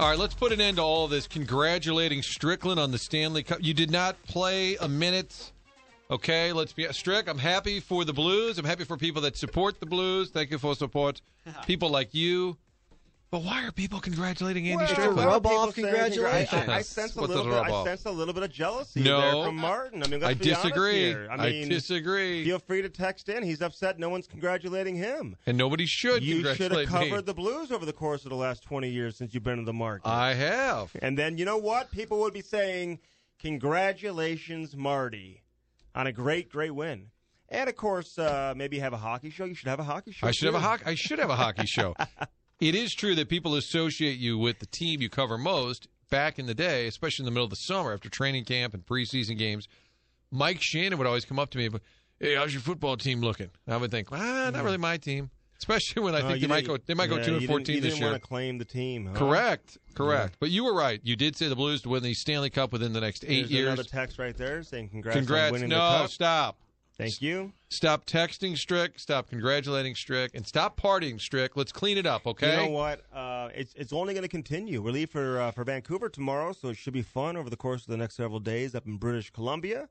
All right, let's put an end to all this. Congratulating Strickland on the Stanley Cup. You did not play a minute. Okay, let's be strict. I'm happy for the Blues. I'm happy for people that support the Blues. Thank you for support. People like you. But why are people congratulating Andy Well, Strickland? a lot of Rub off congratulations. I, I sense a What little bit. I sense a little bit of jealousy No. there from Martin. I mean, I disagree. here. I I mean, disagree. Feel free to text in. He's upset. No one's congratulating him. And nobody should You should have covered me. the Blues over the course of the last 20 years since you've been in the market. I have. and then you know what? People would be saying, "Congratulations, Marty, on a great, great win." And of course, uh, maybe have a hockey show. You should have a hockey show. I should have a hockey. I should have a hockey show. It is true that people associate you with the team you cover most. Back in the day, especially in the middle of the summer after training camp and preseason games, Mike Shannon would always come up to me, and "Hey, how's your football team looking?" And I would think, "Ah, not really my team." Especially when I Oh, think you they might go. They might go two and fourteen didn't, you this didn't year. want to claim the team. Huh? Correct, correct. But you were right. You did say the Blues to win the Stanley Cup within the next eight There's years. another text right there saying congrats, on Congrats! winning No, the cup. stop. Thank you. Stop texting Strick. Stop congratulating Strick, and stop partying Strick. Let's clean it up, okay? You know what? Uh, it's it's only going to continue. We leave for uh, for Vancouver tomorrow, so it should be fun over the course of the next several days up in British Columbia.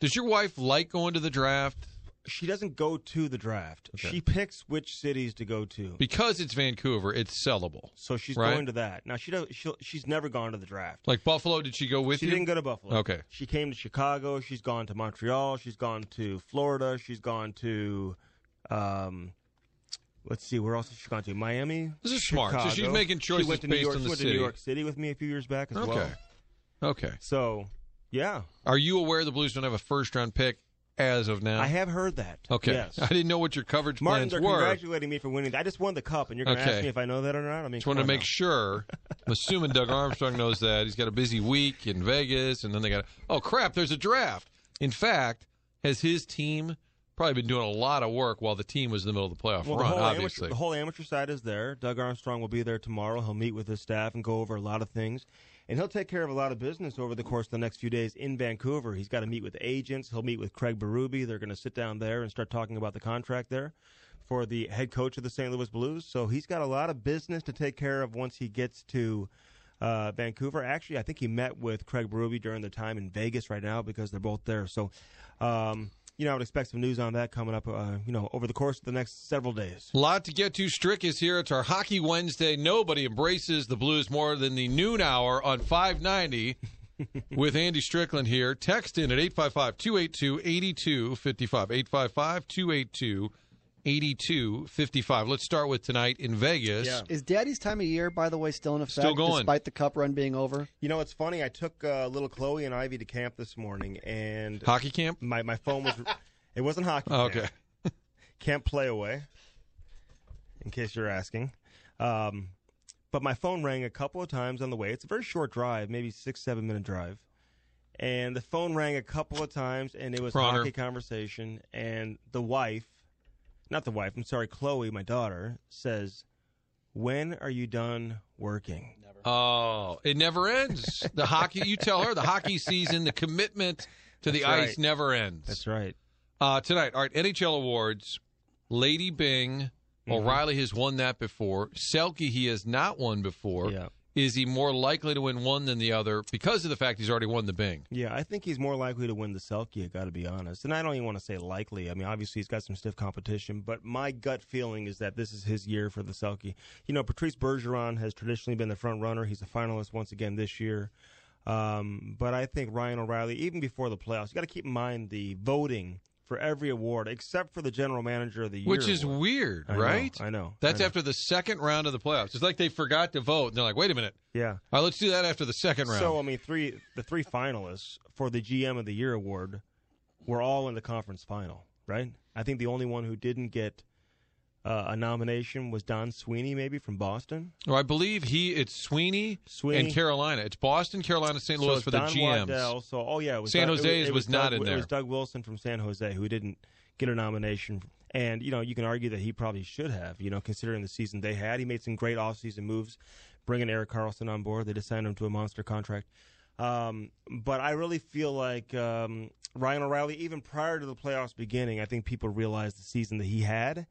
Does your wife like going to the draft? She doesn't go to the draft. Okay. She picks which cities to go to. Because it's Vancouver, it's sellable. So she's Right. going to that. Now she does. She's never gone to the draft. Like Buffalo, did she go with you? she you? didn't go to Buffalo. Okay. She came to Chicago. She's gone to Montreal. She's gone to Florida. She's gone to, um, let's see, where else has she gone to? Miami. This is smart. So she's making choices she went to based New York, on the she went city. to New York City with me a few years back as Okay. well. Okay. Okay. So, yeah, Are you aware the Blues don't have a first round pick as of now? I have heard that. Okay. Yes. I didn't know what your coverage Martin, plans they're were. congratulating me for winning. I just won the cup, and you're going to Okay. ask me if I know that or not. I mean, Just wanted to come on make now. sure. I'm assuming Doug Armstrong knows that. He's got a busy week in Vegas, and then they got, oh, crap, there's a draft. In fact, has his team probably been doing a lot of work while the team was in the middle of the playoff Well, the run, whole, obviously. amateur, the whole amateur side is there. Doug Armstrong will be there tomorrow. He'll meet with his staff and go over a lot of things. And he'll take care of a lot of business over the course of the next few days in Vancouver. He's got to meet with agents. He'll meet with Craig Berube. They're going to sit down there and start talking about the contract there for the head coach of the St. Louis Blues. So he's got a lot of business to take care of once he gets to uh, Vancouver. Actually, I think he met with Craig Berube during the time in Vegas right now because they're both there. So, um, you know, I would expect some news on that coming up, uh, you know, over the course of the next several days. A lot to get to. Strick is here. It's our Hockey Wednesday. Nobody embraces the Blues more than the noon hour on 590 with Andy Strickland here. Text in at 855 282 8255. 855 282 8255. Let's start with tonight in Vegas. Yeah. Is Daddy's time of year, by the way, still in effect? Still going. despite the Cup run being over. You know, it's funny. I took uh, little Chloe and Ivy to camp this morning, and Hockey camp? my my phone was. it wasn't hockey. Oh, camp. okay. Camp play away. In case you're asking, um, but my phone rang a couple of times on the way. It's a very short drive, maybe six seven minute drive, and the phone rang a couple of times, and it was Bronner. hockey conversation, and the wife, not the wife, I'm sorry, Chloe, my daughter, says, when are you done working? Never. Oh, it never ends. The hockey, you tell her, the hockey season, the commitment to the right. ice never ends. That's right. Uh, tonight, all right, NHL awards. Lady Byng, Mm-hmm. O'Reilly has won that before. Selke, he has not won before. Yeah. Is he more likely to win one than the other because of the fact he's already won the Byng? Yeah, I think he's more likely to win the Selke, got to be honest. And I don't even want to say likely. I mean, obviously he's got some stiff competition, but my gut feeling is that this is his year for the Selke. You know, Patrice Bergeron has traditionally been the front runner. He's a finalist once again this year. Um, but I think Ryan O'Reilly, even before the playoffs, you got to keep in mind the voting for every award except for the general manager of the year. Which is award. weird, I know, right? I know. That's I know. after the second round of the playoffs. It's like they forgot to vote. And they're like, wait a minute. Yeah. All right, let's do that after the second round. So I mean, three the three finalists for the GM of the Year award were all in the conference final, right? I think the only one who didn't get uh, a nomination was Don Sweeney, maybe from Boston. Well, I believe he it's Sweeney, Sweeney. and Carolina. It's Boston, Carolina, St. Louis it's for the GMs. Waddell. So oh yeah, it was San Doug- Jose it was not Doug- in It was Doug Wilson from San Jose who didn't get a nomination. And you know, you can argue that he probably should have. You know, considering the season they had, he made some great offseason moves, bringing Erik Karlsson on board. They just signed him to a monster contract. Um, but I really feel like um, Ryan O'Reilly, even prior to the playoffs beginning, I think people realized the season that he had,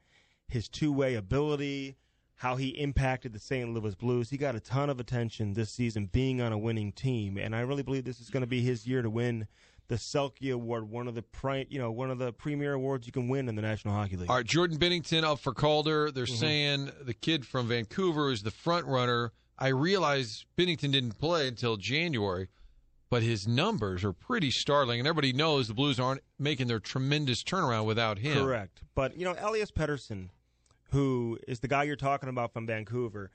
his two-way ability, how he impacted the St. Louis Blues. He got a ton of attention this season, being on a winning team, and I really believe this is going to be his year to win the Selke Award, one of the pri- you know one of the premier awards you can win in the National Hockey League. All right, Jordan Binnington up for Calder. They're Mm-hmm. saying the kid from Vancouver is the front runner. I realize Binnington didn't play until January, but his numbers are pretty startling, and everybody knows the Blues aren't making their tremendous turnaround without him. Correct. But, you know, Elias Pettersson, who is the guy you're talking about from Vancouver,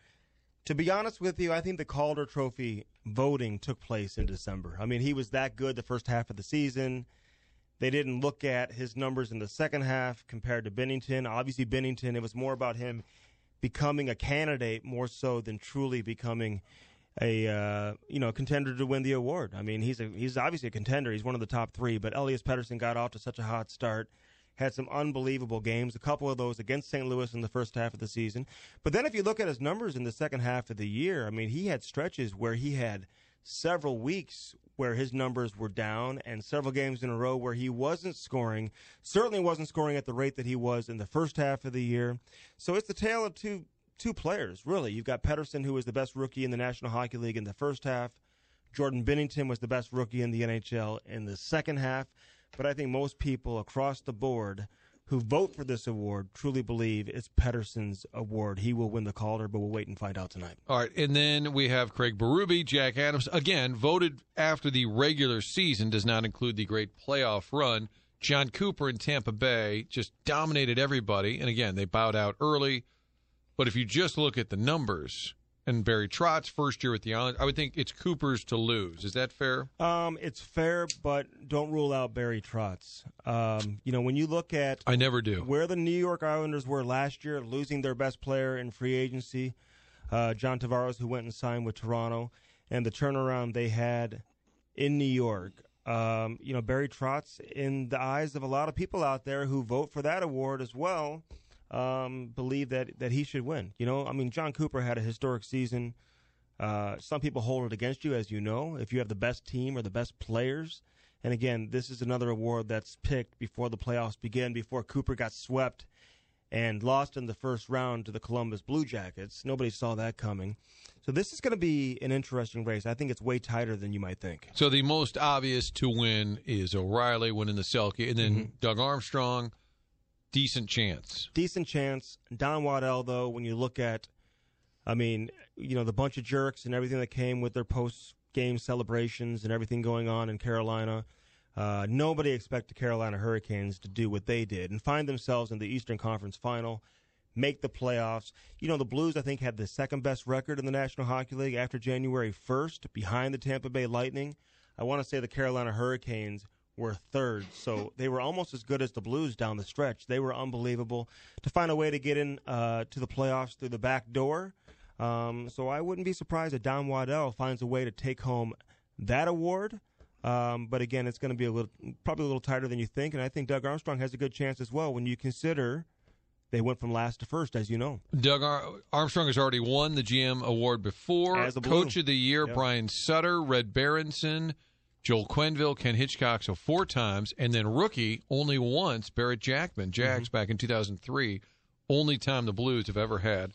to be honest with you, I think the Calder Trophy voting took place in December. I mean, he was that good the first half of the season. They didn't look at his numbers in the second half compared to Binnington. Obviously, Binnington, it was more about him becoming a candidate more so than truly becoming a uh, you know contender to win the award. I mean, he's a he's obviously a contender. He's one of the top three. But Elias Pettersson got off to such a hot start, had some unbelievable games. A couple of those against St. Louis in the first half of the season. But then if you look at his numbers in the second half of the year, I mean, he had stretches where he had several weeks where his numbers were down and several games in a row where he wasn't scoring certainly wasn't scoring at the rate that he was in the first half of the year so it's the tale of two two players really you've got Pettersson who was the best rookie in the National Hockey League in the first half Jordan Binnington was the best rookie in the NHL in the second half but I think most people across the board who vote for this award truly believe it's Pettersson's award. He will win the Calder, but we'll wait and find out tonight. All right, and then we have Craig Berube, Jack Adams. Again, voted after the regular season does not include the great playoff run. Jon Cooper in Tampa Bay just dominated everybody, and again, they bowed out early. But if you just look at the numbers, and Barry Trotz first year with the Islanders, I would think it's Cooper's to lose. Is that fair? Um, it's fair, but don't rule out Barry Trotz. Um, you know, when you look at I never do. where the New York Islanders were last year, losing their best player in free agency, uh, John Tavares, who went and signed with Toronto, and the turnaround they had in New York. Um, you know, Barry Trotz, in the eyes of a lot of people out there who vote for that award as well, um, believe that, that he should win. You know, I mean, Jon Cooper had a historic season. Uh, some people hold it against you, as you know, if you have the best team or the best players. And again, this is another award that's picked before the playoffs begin, before Cooper got swept and lost in the first round to the Columbus Blue Jackets. Nobody saw that coming. So this is going to be an interesting race. I think it's way tighter than you might think. So the most obvious to win is O'Reilly winning the Selke, and then Mm-hmm. Doug Armstrong, decent chance. Decent chance. Don Waddell, though, when you look at, I mean, you know, the bunch of jerks and everything that came with their post game celebrations and everything going on in Carolina. Uh, nobody expected Carolina Hurricanes to do what they did and find themselves in the Eastern Conference Final, make the playoffs. You know, the Blues, I think, had the second best record in the National Hockey League after January 1st, behind the Tampa Bay Lightning. I want to say the Carolina Hurricanes were third, so they were almost as good as the Blues down the stretch. They were unbelievable to find a way to get in uh, to the playoffs through the back door. Um, so I wouldn't be surprised if Don Waddell finds a way to take home that award. Um, but again, it's going to be a little, probably a little tighter than you think, and I think Doug Armstrong has a good chance as well when you consider they went from last to first, as you know. Doug Ar- Armstrong has already won the GM award before. As a Coach of the Year, Yep. Brian Sutter, Red Berenson, Joel Quenneville, Ken Hitchcock, so four times. And then rookie, only once, Barrett Jackman, Jags Mm-hmm. back in 2003. Only time the Blues have ever had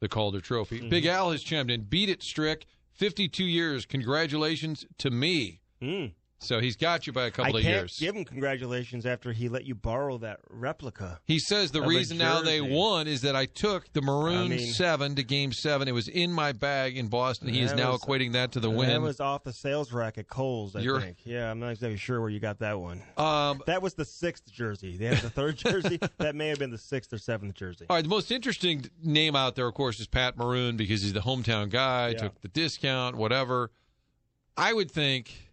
the Calder Trophy. Mm-hmm. Big Al has chimed in. Beat it, Strick. 52 years. Congratulations to me. Mm. So he's got you by a couple I of can't years. give him congratulations after he let you borrow that replica. He says the reason now they won is that I took the Maroon I mean- seven to Game Seven. It was in my bag in Boston. He is now was- equating that to the win. That was off the sales rack at Kohl's, I You're- think. Yeah, I'm not exactly sure where you got that one. um, That was the sixth jersey. They had the third jersey. That may have been the sixth or seventh jersey. all right, the most interesting name out there, of course, is Pat Maroon because he's the hometown guy. Yeah. Took the discount, whatever. I would think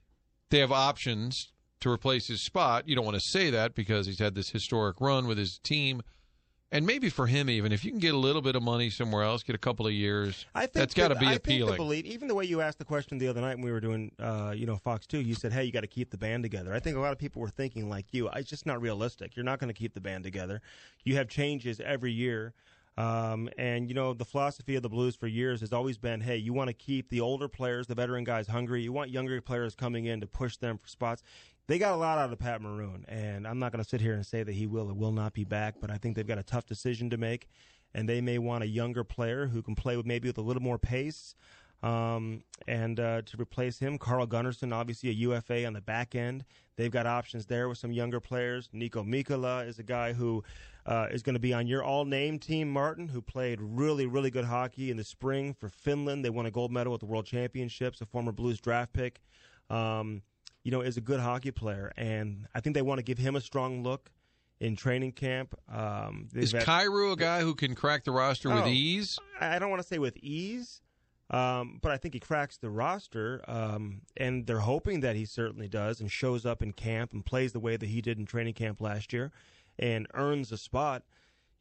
they have options to replace his spot. You don't want to say that because he's had this historic run with his team. And maybe for him, even if you can get a little bit of money somewhere else, get a couple of years, I think that's got to be I Think appealing. the belief, even the way you asked the question the other night when we were doing, uh, you know, Fox Two, you said, "Hey, you got to keep the band together." I think a lot of people were thinking like you. It's just not realistic. You're not going to keep the band together. You have changes every year, um, and you know the philosophy of the Blues for years has always been, "Hey, you want to keep the older players, the veteran guys hungry. You want younger players coming in to push them for spots." They got a lot out of Pat Maroon, and I'm not going to sit here and say that he will or will not be back, but I think they've got a tough decision to make, and they may want a younger player who can play with maybe with a little more pace. Um, and uh, to replace him, Carl Gunnarsson, obviously a UFA on the back end. They've got options there with some younger players. Nico Mikkola is a guy who uh, is going to be on your all-name team, Martin, who played really, really good hockey in the spring for Finland. They won a gold medal at the World Championships. A former Blues draft pick. Um, you know, is a good hockey player, and I think they want to give him a strong look in training camp. Um, Is had- Kyrou a guy who can crack the roster with Oh. ease? I don't want to say with ease, um, but I think he cracks the roster, um, and they're hoping that he certainly does and shows up in camp and plays the way that he did in training camp last year and earns a spot.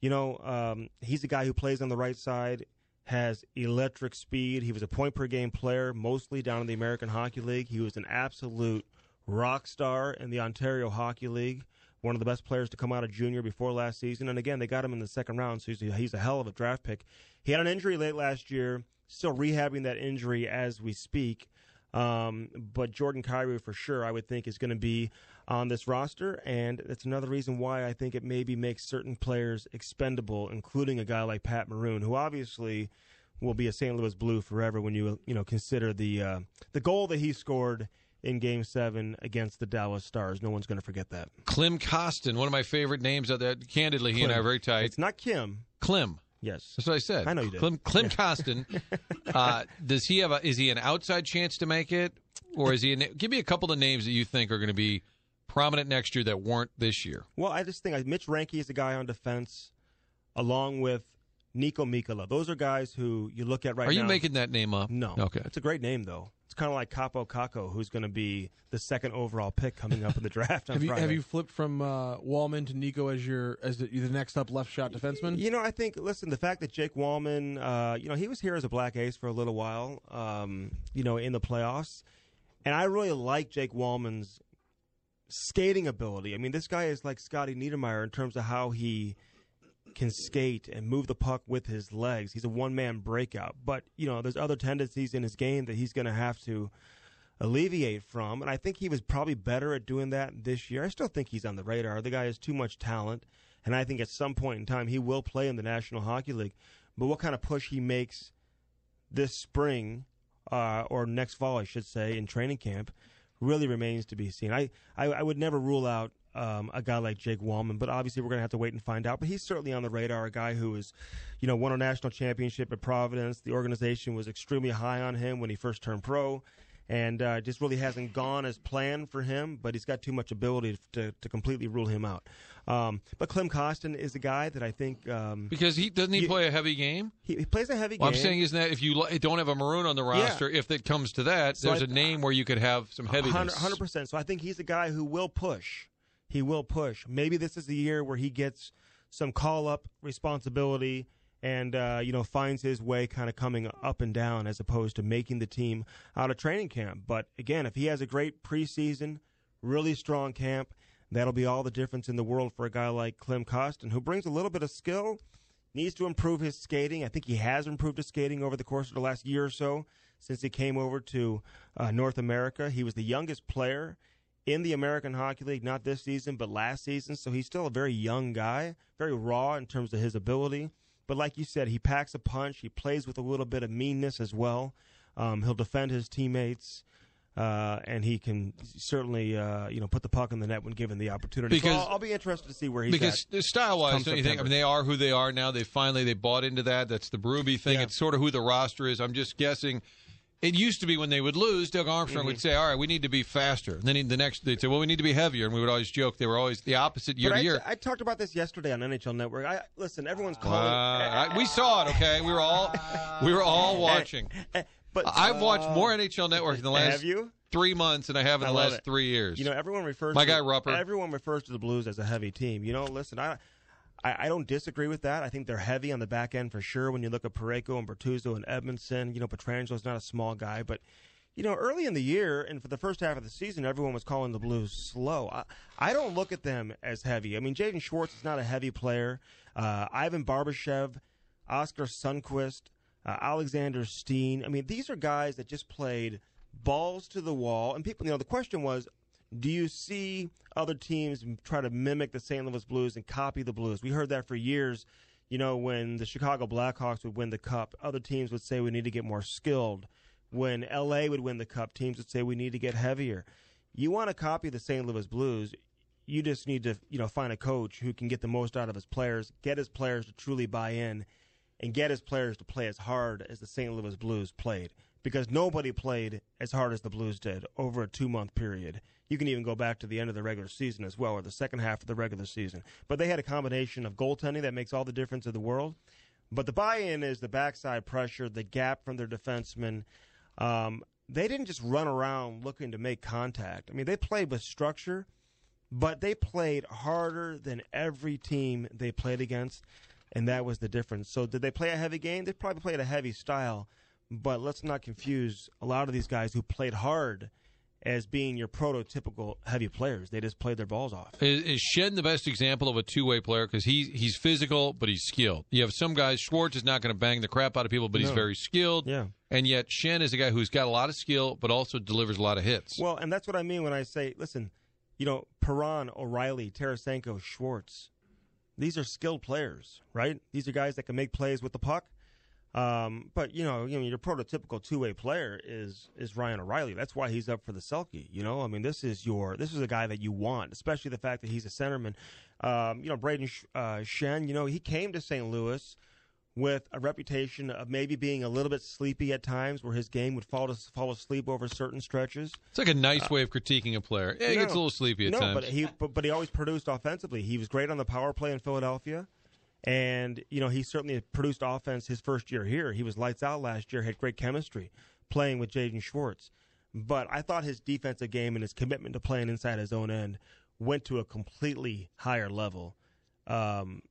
You know, um, he's a guy who plays on the right side, has electric speed. He was a point per game player, mostly down in the American Hockey League. He was an absolute rock star in the Ontario Hockey League. One of the best players to come out of junior before last season. And again, they got him in the second round, so he's a, he's a hell of a draft pick. He had an injury late last year, still rehabbing that injury as we speak. Um, but Jordan Kyrou, for sure, I would think is going to be on this roster, and that's another reason why I think it maybe makes certain players expendable, including a guy like Pat Maroon, who obviously will be a St. Louis Blue forever when you you know consider the uh, the goal that he scored in Game Seven against the Dallas Stars. No one's going to forget that. Clem Kostin, one of my favorite names out there. Candidly, he and I are very tight. It's not Kim. Clem. Yes, That's what I said. I know you did. Clem, Clem Kostin. Uh, does he have a? Is he an outside chance to make it, or is he? An, give me a couple of names that you think are going to be prominent next year that weren't this year. Well, I just think Mitch Reinke is a guy on defense, along with Nico Mikkola. Those are guys who you look at right now. are now. you making that name up? No. Okay. It's a great name, though. It's kind of like Kaapo Kakko, who's going to be the second overall pick coming up in the draft on Have you Friday. have you flipped from uh, Walman to Nico as your as the, the next up left shot defenseman? You know, I think, listen, the fact that Jake Walman, uh, you know, he was here as a black ace for a little while, um, you know, in the playoffs. And I really like Jake Walman's skating ability. I mean, this guy is like Scotty Niedermayer in terms of how he can skate and move the puck with his legs. He's a one man breakout. But, you know, there's other tendencies in his game that he's going to have to alleviate from. And I think he was probably better at doing that this year. I still think he's on the radar. The guy has too much talent. And I think at some point in time he will play in the National Hockey League. But what kind of push he makes this spring, uh, or next fall, I should say, in training camp, really remains to be seen. I, I, I would never rule out um, a guy like Jake Walman, but obviously we're going to have to wait and find out. But he's certainly on the radar, a guy who is, you know, won a national championship at Providence. The organization was extremely high on him when he first turned pro. And uh, just really hasn't gone as planned for him, but he's got too much ability to, to completely rule him out. Um, but Clem Kostin is a guy that I think um, Because he doesn't he play a heavy game. he, he plays a heavy Well, game. I'm saying isn't that if you don't have a maroon on the roster, if it comes to that, So there's I- a name where you could have some heaviness. Hundred percent. So I think he's a guy who will push. He will push. Maybe this is the year where he gets some call up responsibility and uh, you know finds his way kind of coming up and down as opposed to making the team out of training camp. But again, if he has a great preseason, really strong camp, That'll be all the difference in the world for a guy like Clem Kostin, who brings a little bit of skill, needs to improve his skating. I think he has improved his skating over the course of the last year or so since he came over to uh, North America. He was the youngest player in the American Hockey League, not this season, but last season. So he's still a very young guy, very raw in terms of his ability. But like you said, he packs a punch. He plays with a little bit of meanness as well. Um, he'll defend his teammates. Uh, and he can certainly, uh, you know, put the puck in the net when given the opportunity. Because- so I'll, I'll be interested to see where he's because at. style wise, don't you think? I mean, they are who they are now. They finally they bought into that. That's the Ruby thing. Yeah. It's sort of who the roster is. I'm just guessing. It used to be when they would lose, Doug Armstrong Mm-hmm. would say, "All right, we need to be faster." And then he- the next they'd say, "Well, we need to be heavier," and we would always joke they were always the opposite year But to I, year. I talked about this yesterday on NHL Network. I listen. Everyone's Uh, calling. I- we saw it. Okay, we were all we were all watching. Eh, but I've watched more NHL Network in the last three months than I have in the last it. three years. You know, everyone refers. My to, guy Rupper. Everyone refers to the Blues as a heavy team. You know, listen, I, I, I don't disagree with that. I think they're heavy on the back end for sure. When you look at Parayko and Bortuzzo and Edmundson, you know, Pietrangelo's not a small guy, but you know, early in the year and for the first half of the season, everyone was calling the Blues slow. I, I don't look at them as heavy. I mean, Jaden Schwartz is not a heavy player. Uh, Ivan Barbashev, Oskar Sundqvist, uh, Alexander Steen. I mean, these are guys that just played balls to the wall. And people, you know, the question was, do you see other teams try to mimic the St. Louis Blues and copy the Blues? We heard that for years. You know, when the Chicago Blackhawks would win the cup, other teams would say we need to get more skilled. When LA would win the cup, teams would say we need to get heavier. You want to copy the St. Louis Blues, you just need to, you know, find a coach who can get the most out of his players, get his players to truly buy in, and get his players to play as hard as the St. Louis Blues played. Because nobody played as hard as the Blues did over a two month period. You can even go back to the end of the regular season as well, or the second half of the regular season. But they had a combination of goaltending that makes all the difference in the world. But the buy in is the backside pressure, the gap from their defensemen. Um, they didn't just run around looking to make contact. I mean, they played with structure, but they played harder than every team they played against, and that was the difference. So, did they play a heavy game? They probably played a heavy style, but let's not confuse a lot of these guys who played hard as being your prototypical heavy players. They just played their balls off. Is, is Schenn the best example of a two way player? Because he, he's physical, but he's skilled. You have some guys, Schwartz is not going to bang the crap out of people, but he's very skilled. Yeah. And yet Schenn is a guy who's got a lot of skill, but also delivers a lot of hits. Well, and that's what I mean when I say, listen, you know, Perron, O'Reilly, Tarasenko, Schwartz. These are skilled players, right? These are guys that can make plays with the puck. Um, but you know, you know, your prototypical two-way player is is Ryan O'Reilly. That's why he's up for the Selke. You know, I mean, this is your this is a guy that you want, especially the fact that he's a centerman. Um, you know, Brayden Sh- uh, Schenn. You know, he came to St. Louis with a reputation of maybe being a little bit sleepy at times, where his game would fall to, fall asleep over certain stretches. it's like a nice way of critiquing a player. Yeah, he gets a little sleepy at no, times. but he but, but he always produced offensively. He was great on the power play in Philadelphia, and you know he certainly produced offense his first year here. He was lights out last year. Had great chemistry playing with Jaden Schwartz. But I thought his defensive game and his commitment to playing inside his own end went to a completely higher level um,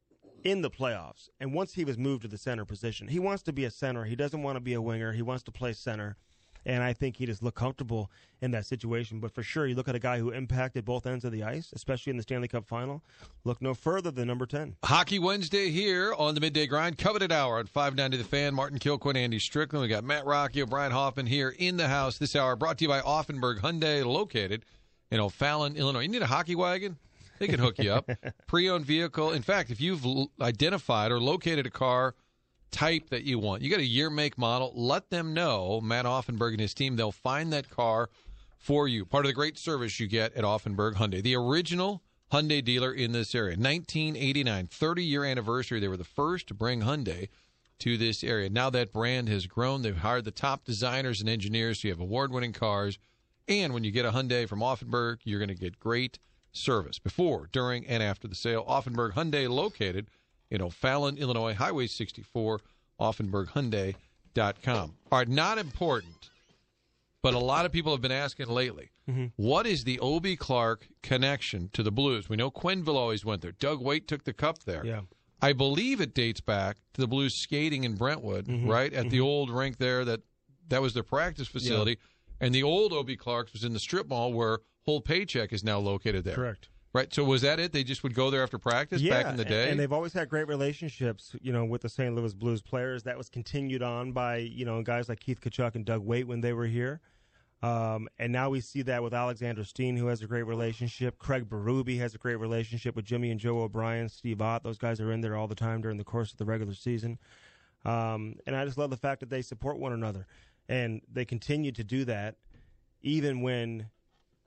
in the playoffs. And once he was moved to the center position, he wants to be a center. He doesn't want to be a winger. He wants to play center. And I think he just looked comfortable in that situation. But for sure, you look at a guy who impacted both ends of the ice, especially in the Stanley Cup final. Look no further than number 10. Hockey Wednesday here on the Midday Grind. Coveted Hour on 590 The Fan. Martin Kilcoyne, Andy Strickland. We got Matt Rocky, Brian Hoffman here in the house this hour. Brought to you by Auffenberg Hyundai, located in O'Fallon, Illinois. You need a hockey wagon? They can hook you up. Pre-owned vehicle. In fact, if you've l- identified or located a car type that you want, you got a year, make, model, let them know, Matt Auffenberg and his team, they'll find that car for you. Part of the great service you get at Auffenberg Hyundai. The original Hyundai dealer in this area. 1989, 30 year anniversary. They were the first to bring Hyundai to this area. Now that brand has grown. They've hired the top designers and engineers. So you have award winning cars. And when you get a Hyundai from Auffenberg, you're going to get great service before, during, and after the sale. Auffenberg Hyundai located in O'Fallon, Illinois, Highway 64, auffenberghyundai.com. All right, not important, but a lot of people have been asking lately, mm-hmm. what is the Obie Clark connection to the Blues? We know Quenneville always went there. Doug Weight took the cup there. Yeah. I believe it dates back to the Blues skating in Brentwood, mm-hmm. right at the mm-hmm. old rink there. That that was their practice facility, and the old Obie Clark's was in the strip mall where Whole Paycheck is now located there. Correct. Right. So was that it? They just would go there after practice yeah, back in the and- day. and they've always had great relationships, you know, with the St. Louis Blues players. That was continued on by you know guys like Keith Tkachuk and Doug Weight when they were here. Um, and now we see that with Alexander Steen, who has a great relationship. Craig Berube has a great relationship with Jimmy and Joe O'Brien, Steve Ott. Those guys are in there all the time during the course of the regular season. Um, and I just love the fact that they support one another. And they continue to do that even when,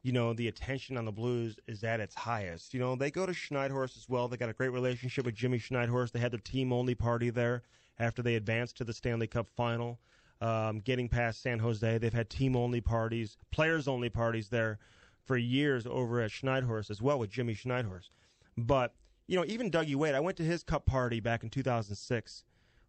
you know, the attention on the Blues is at its highest. You know, they go to Schneithorst as well. They got a great relationship with Jimmy Schneithorst. They had their team only party there after they advanced to the Stanley Cup final. Um, getting past San Jose, they've had team only parties, players only parties there for years over at Schneithorst as well with Jimmy Schneithorst. But, you know, even Dougie Weight, I went to his cup party back in 2006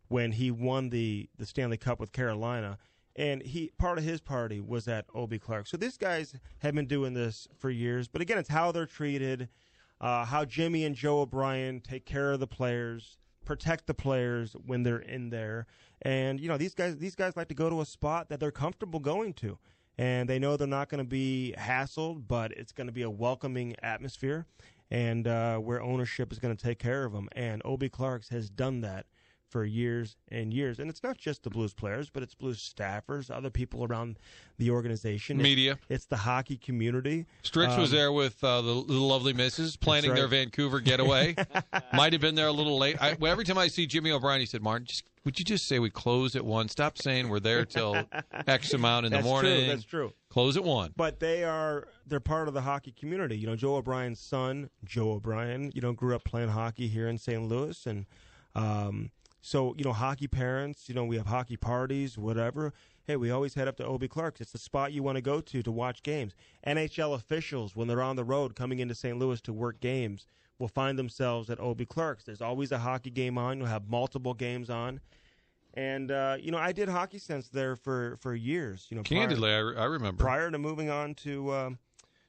when he won the, the Stanley Cup with Carolina. And he part of his party was at Obi Clark. So these guys have been doing this for years. But again, it's how they're treated, uh, how Jimmy and Joe O'Brien take care of the players, protect the players when they're in there. And you know these guys these guys like to go to a spot that they're comfortable going to. And they know they're not going to be hassled, but it's going to be a welcoming atmosphere, and uh, where ownership is going to take care of them. And Obi Clark's has done that for years and years. And it's not just the Blues players, but it's Blues staffers, other people around the organization, Media. It's, the hockey community. Strix was Um, there with uh, the, the lovely misses planning right. their Vancouver getaway. Might have been there a little late. I, every time I see Jimmy O'Brien, he said, "Martin, just, would you just say we close at one? Stop saying we're there till X amount in That's the true, morning. that's true. Close at one." But they are they're part of the hockey community. You know, Joe O'Brien's son, Joe O'Brien, you know, grew up playing hockey here in St. Louis, and um, so you know, hockey parents. You know, we have hockey parties, whatever. Hey, we always head up to Obi Clark's. It's the spot you want to go to to watch games. NHL officials, when they're on the road coming into St. Louis to work games, will find themselves at Obi Clark's. There's always a hockey game on. You'll have multiple games on. And uh, you know, I did hockey sense there for for years. You know, prior- Candidly, I, I remember. prior to moving on to um,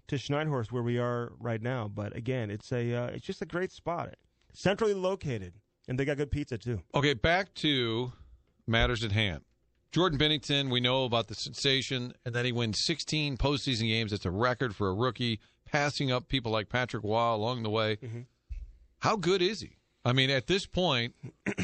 to Schneithorst, where we are right now. But again, it's a uh, it's just a great spot, centrally located, and they got good pizza too. Okay, back to matters at hand. Jordan Binnington, we know about the sensation, and then he wins 16 postseason games. It's a record for a rookie, passing up people like Patrick Roy along the way. Mm-hmm. How good is he? I mean, at this point,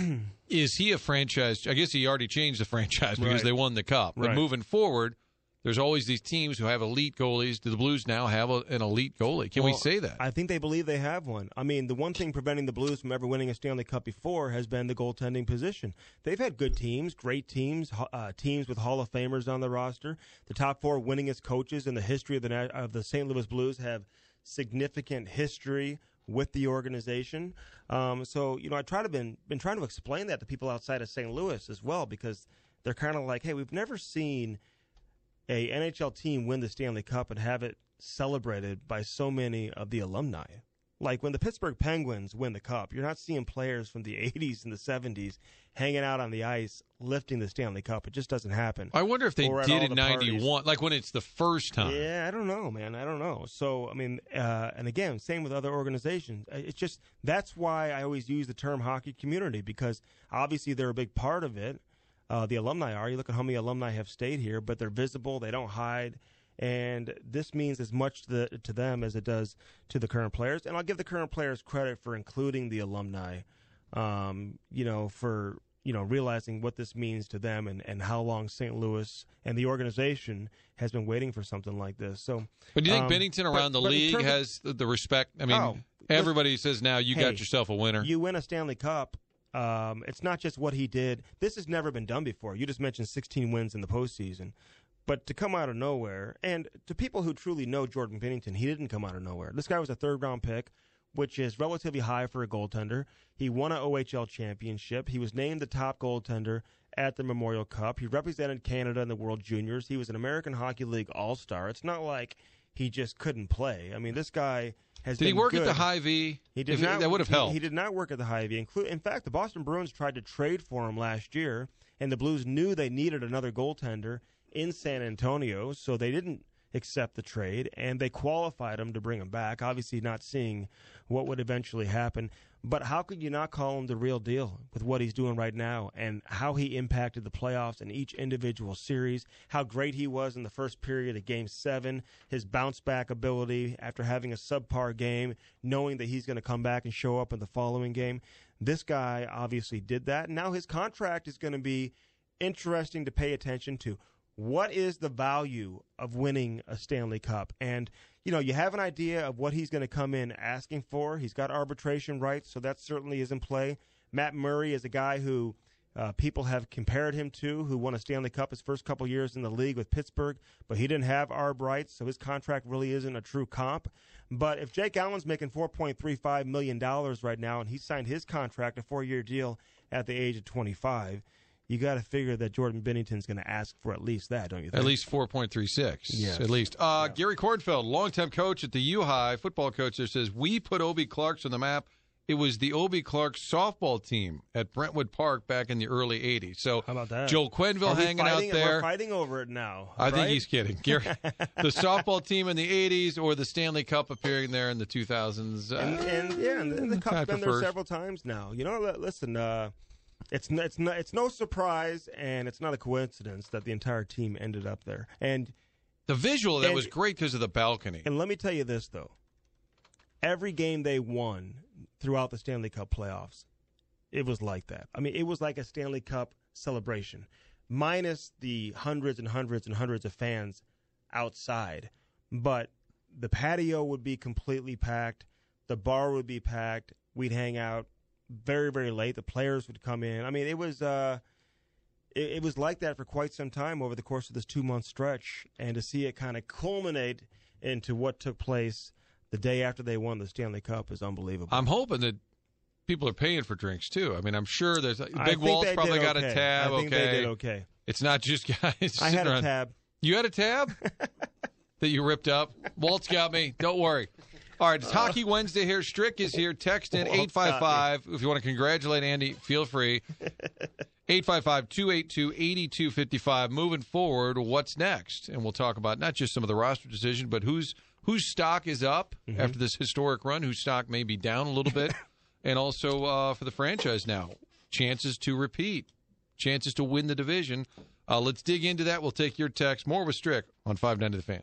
is he a franchise? I guess he already changed the franchise because Right. they won the cup. But Right. moving forward, there's always these teams who have elite goalies. Do the Blues now have a, an elite goalie? Can we say that? I think they believe they have one. I mean, the one thing preventing the Blues from ever winning a Stanley Cup before has been the goaltending position. They've had good teams, great teams, uh, teams with Hall of Famers on the roster. The top four winningest coaches in the history of the of the St. Louis Blues have significant history with the organization. Um, so, you know, I try to been been trying to explain that to people outside of St. Louis as well because they're kind of like, hey, we've never seen a NHL team win the Stanley Cup and have it celebrated by so many of the alumni. Like when the Pittsburgh Penguins win the cup, you're not seeing players from the 80s and the 70s hanging out on the ice lifting the Stanley Cup. It just doesn't happen. I wonder if they did in the parties. '91, like when it's the first time. Yeah, I don't know, man. I don't know. So, I mean, uh, and again, same with other organizations. Uh, It's just that's why I always use the term hockey community because obviously they're a big part of it. Uh, the alumni are. You look at how many alumni have stayed here, but they're visible. They don't hide. And this means as much to, the, to them as it does to the current players. And I'll give the current players credit for including the alumni, um, you know, for you know realizing what this means to them and, and how long St. Louis and the organization has been waiting for something like this. So, But do you think um, Binnington but- around the but league has the, the respect? I mean, Oh, everybody says now you Hey, got yourself a winner. You win a Stanley Cup. Um, it's not just what he did. This has never been done before. You just mentioned 16 wins in the postseason. But to come out of nowhere, and to people who truly know Jordan Binnington, he didn't come out of nowhere. This guy was a third round pick, which is relatively high for a goaltender. He won an OHL championship. He was named the top goaltender at the Memorial Cup. He represented Canada in the World Juniors. He was an American Hockey League All Star. It's not like he just couldn't play. I mean, this guy has. Did he work at the high V? He did If- not. That would have helped. He, did not work at the Hy-Vee. In fact, the Boston Bruins tried to trade for him last year, and the Blues knew they needed another goaltender in San Antonio, so they didn't accept the trade, and they qualified him to bring him back. Obviously, not seeing what would eventually happen. But how could you not call him the real deal with what he's doing right now and how he impacted the playoffs in each individual series, how great he was in the first period of game seven, his bounce back ability after having a subpar game, knowing that he's going to come back and show up in the following game. This guy obviously did that. Now his contract is going to be interesting to pay attention to. What is the value of winning a Stanley Cup? And you know, you have an idea of what he's going to come in asking for. He's got arbitration rights, so that certainly is in play. Matt Murray is a guy who uh, people have compared him to, who won a Stanley Cup his first couple years in the league with Pittsburgh, but he didn't have arb rights, so his contract really isn't a true comp. But if Jake Allen's making $4.35 million right now and he signed his contract, a four year deal, at the age of 25, you got to figure that Jordan Binnington's going to ask for at least that, don't you think? At least 4.36. Yes. At least. Uh, Gary Kornfeld, longtime coach at the U High football coach there, says, We put Obie Clarks on the map. It was the Obie Clarks softball team at Brentwood Park back in the early 80s. So How about that? Joel Quenneville hanging fighting- out there. We're fighting over it now. I think he's kidding. Gary, the softball team in the 80s or the Stanley Cup appearing there in the 2000s. uh, and, and yeah, and the, the cup's been there several times now. You know, listen, uh, it's n- it's no, it's no surprise, and it's not a coincidence that the entire team ended up there. And the visual of that and- was great because of the balcony. and let me tell you this though, every game they won throughout the Stanley Cup playoffs, it was like that. I mean, it was like a Stanley Cup celebration, minus the hundreds and hundreds and hundreds of fans outside. But the patio would be completely packed, the bar would be packed. We'd hang out very very late. The players would come in. I mean, it was. Uh, it, it was like that for quite some time over the course of this two month stretch, and to see it kind of culminate into what took place the day after they won the Stanley Cup is unbelievable. I'm hoping that people are paying for drinks too. I mean, I'm sure there's Big Walt's probably got okay. a tab. I think okay, they did okay. It's not just guys. I had a tab. You had a tab that you ripped up. Walt's got me. Don't worry. All right, it's Hockey Wednesday here. Strick is here. Text in eight five five if you want to congratulate Andy. Feel free. 855-282-8255. Moving forward, what's next? And we'll talk about not just some of the roster decision, but who's whose stock is up after this historic run, whose stock may be down a little bit, and also uh, for the franchise now, chances to repeat, chances to win the division. Uh, let's dig into that. We'll take your text. More with Strick on 590 The Fan.